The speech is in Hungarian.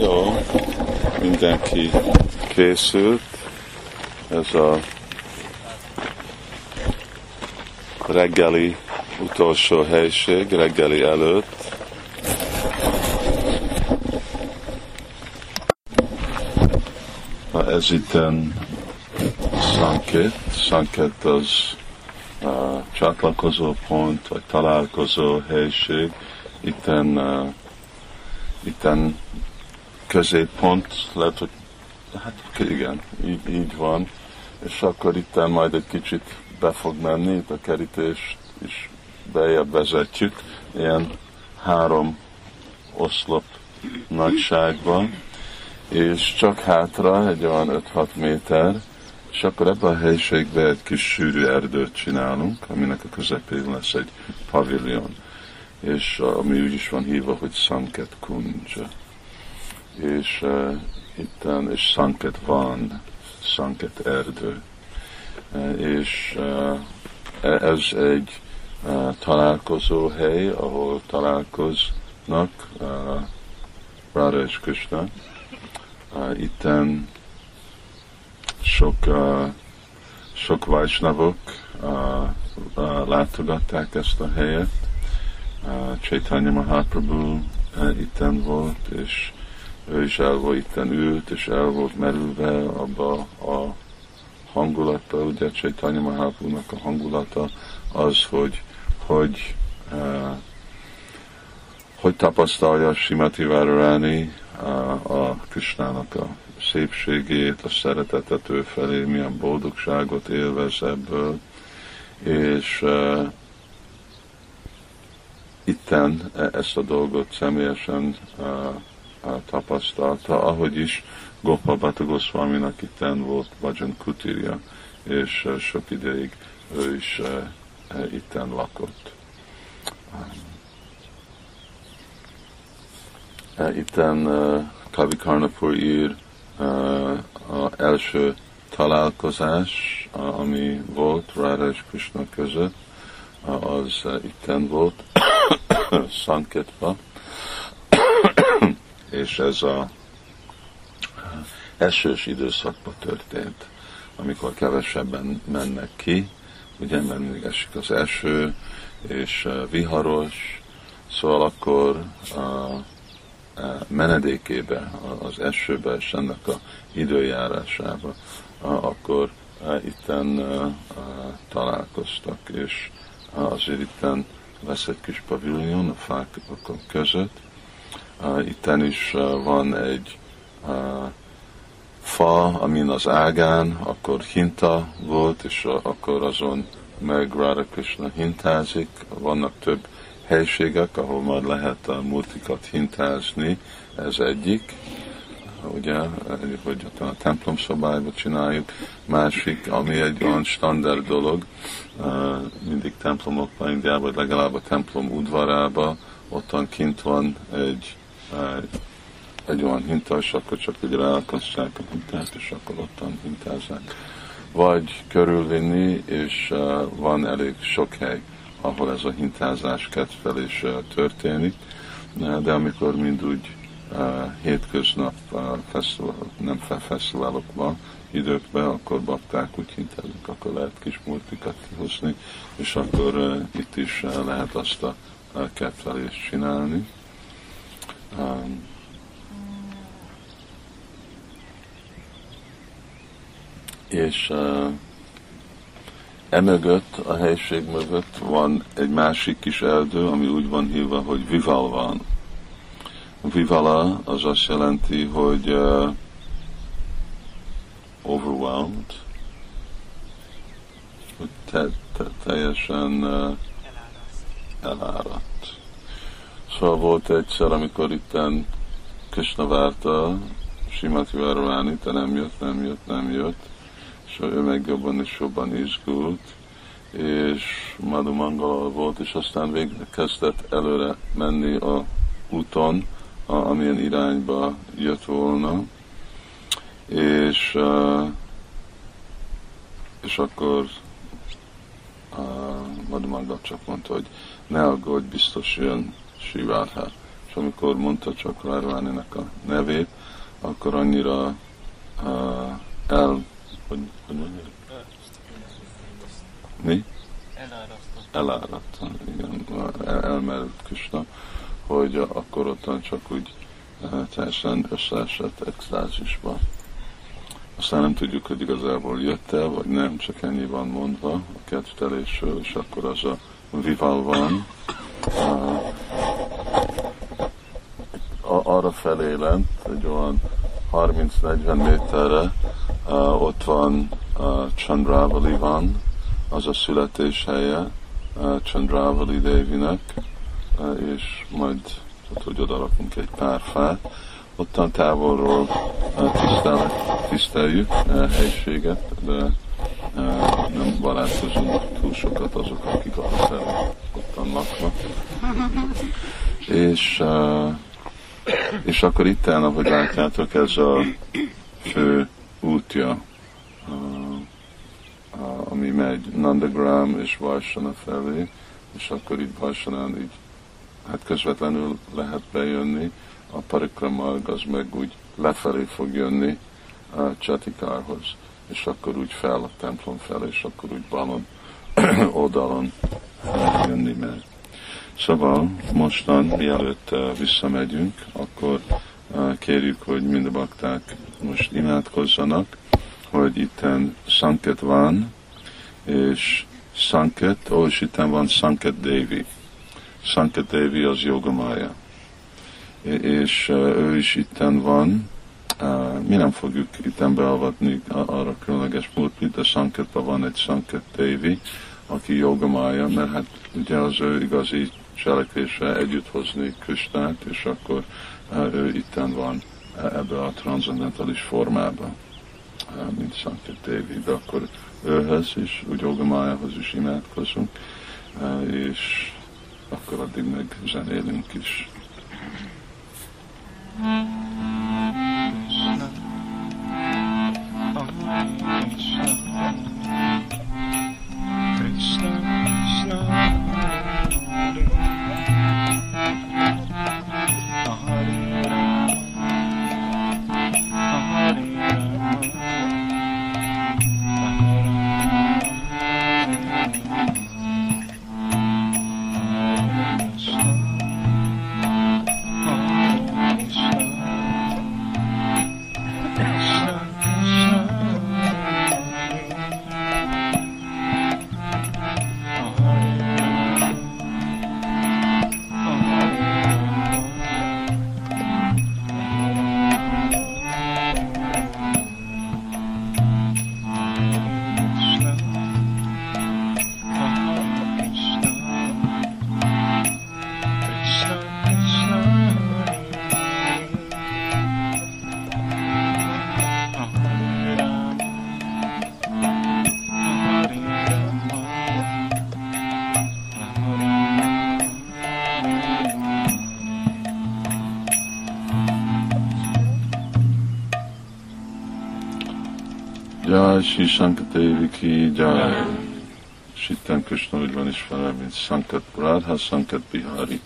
Jó, mindenki készült. Ez a reggeli utolsó helység, reggeli előtt. Ez itt Sanket. Sanket az uh, csatlakozó pont, vagy találkozó helység. Itten, uh, itten középpont, lehet, hogy hát igen, így, így van, és akkor itt majd egy kicsit be fog menni, itt a kerítés is bejebb vezetjük, ilyen három oszlop nagyságban, és csak hátra egy olyan 5-6 méter, és akkor ebben a helyiségben egy kis sűrű erdőt csinálunk, aminek a közepén lesz egy pavilion, és ami úgy is van hívva, hogy Sanket Kunja. És uh, itten, és Sanket van, Sanket erdő. Uh, és uh, ez egy uh, találkozó hely, ahol találkoznak uh, Radha és Krishna. Uh, itten sok, uh, sok vajsnavok uh, uh, látogatták ezt a helyet. Uh, Chaitanya Mahaprabhu uh, itten volt, és ő is el volt itten ült, és el volt merülve abba a hangulata, ugye Chaitanya Mahaprabhu-nak a hangulata az, hogy, hogy uh, hogy tapasztalja Simati Várarani uh, a Krisnának a szépségét, a szeretetet ő felé, milyen boldogságot élvez ebből, és uh, itten e, ezt a dolgot személyesen uh, tapasztalta, ahogy is Gopal Goswami-nak itten volt Vajan Kutirja, és sok ideig ő is itten lakott. Itten uh, Kavi Karnapur ír az első találkozás, ami volt Radha és Krishna között, az itten volt, Sanketba, és ez a esős időszakban történt, amikor kevesebben mennek ki, ugye, mert mindig esik az eső, és viharos, szóval akkor uh, menedékébe, az esőbe és ennek a időjárásába, akkor itten találkoztak, és azért itten lesz egy kis pavilion a fák között. Itten is van egy fa, amin az ágán, akkor hinta volt, és akkor azon meg Radha Krishna hintázik, vannak több helységek, ahol már lehet a multikat hintázni, ez egyik, ugye, hogy a templom szobájba csináljuk, másik, ami egy olyan standard dolog, mindig templomokban, Indiában, legalább a templom udvarába, ottan kint van egy, egy olyan hinta, és akkor csak ugye ráakasztják a hintát, és akkor ottan hintázzák. Vagy körülvinni, és van elég sok hely ahol ez a hintázás kedvelés történik, de amikor mind úgy hétköznap fesztivál, nem fesztiválokban, időkben, akkor bakták úgy hintezik, akkor lehet kis multikat kihozni, és akkor itt is lehet azt a kedvelést csinálni. És uh, Emögött, a helység mögött van egy másik kis erdő, ami úgy van hívva, hogy Vivalvan. Vivala az azt jelenti, hogy uh, overwhelmed, hogy te, te, teljesen uh, eláradt. Szóval volt egyszer, amikor itten Krishna várta Simati Várváni, te nem jött, nem jött, nem jött, és ő meg jobban és jobban izgult, és Madhu volt, és aztán végre kezdett előre menni a úton, a, amilyen irányba jött volna, és, és akkor uh, Madhu csak mondta, hogy ne aggódj, biztos jön Sivárhár. És amikor mondta csak Rárváninak a nevét, akkor annyira uh, el, hogy, hogy mondjuk? Mi? Elárasztott. igen, el, elmerült Krishna, hogy akkor ottan csak úgy uh, teljesen összeesett extázisba. Aztán nem tudjuk, hogy igazából jött el, vagy nem, csak ennyi van mondva a kedvtelésről, és akkor az a vival van. Arra felé lent, egy olyan 30-40 méterre, ott van Chandravali van, az a születéshelye Chandravali Devinek, és majd tehát, hogy oda rakunk egy pár fát, ottan távolról tiszteljük a helységet, de nem barátkozunk túl sokat azok, akik a felé ottan laknak. És, és akkor itt el, ahogy látjátok, ez a fő útja, ami megy Nandagram és Varsana felé, és akkor itt Varsanán így hát közvetlenül lehet bejönni, a parikramag az meg úgy lefelé fog jönni a Csatikárhoz, és akkor úgy fel a templom fel, és akkor úgy balon oldalon jönni meg. Szóval mostan, mielőtt uh, visszamegyünk, akkor uh, kérjük, hogy mind a bakták most imádkozzanak, hogy itten Sanket van, és Sanket, ó, és itten van Sanket Devi. Sanket Devi az Jogamaya és ő is itten van. Mi nem fogjuk itten beavatni arra különleges múltmit, de Sanketben van egy Sanket Devi, aki jogamája, mert hát ugye az ő igazi cselekvése együtt hozni Krisnát, és akkor ő itten van ebbe a transzendentális formába, mint Sanket Devi, de akkor őhez is, úgy jogamájához is imádkozunk, és akkor addig meg zenélünk is. Jai Shri Sankatevi ki Jai. És itten Krishna úgy van ismerve, mint Sankat Radha, Sankat Bihari.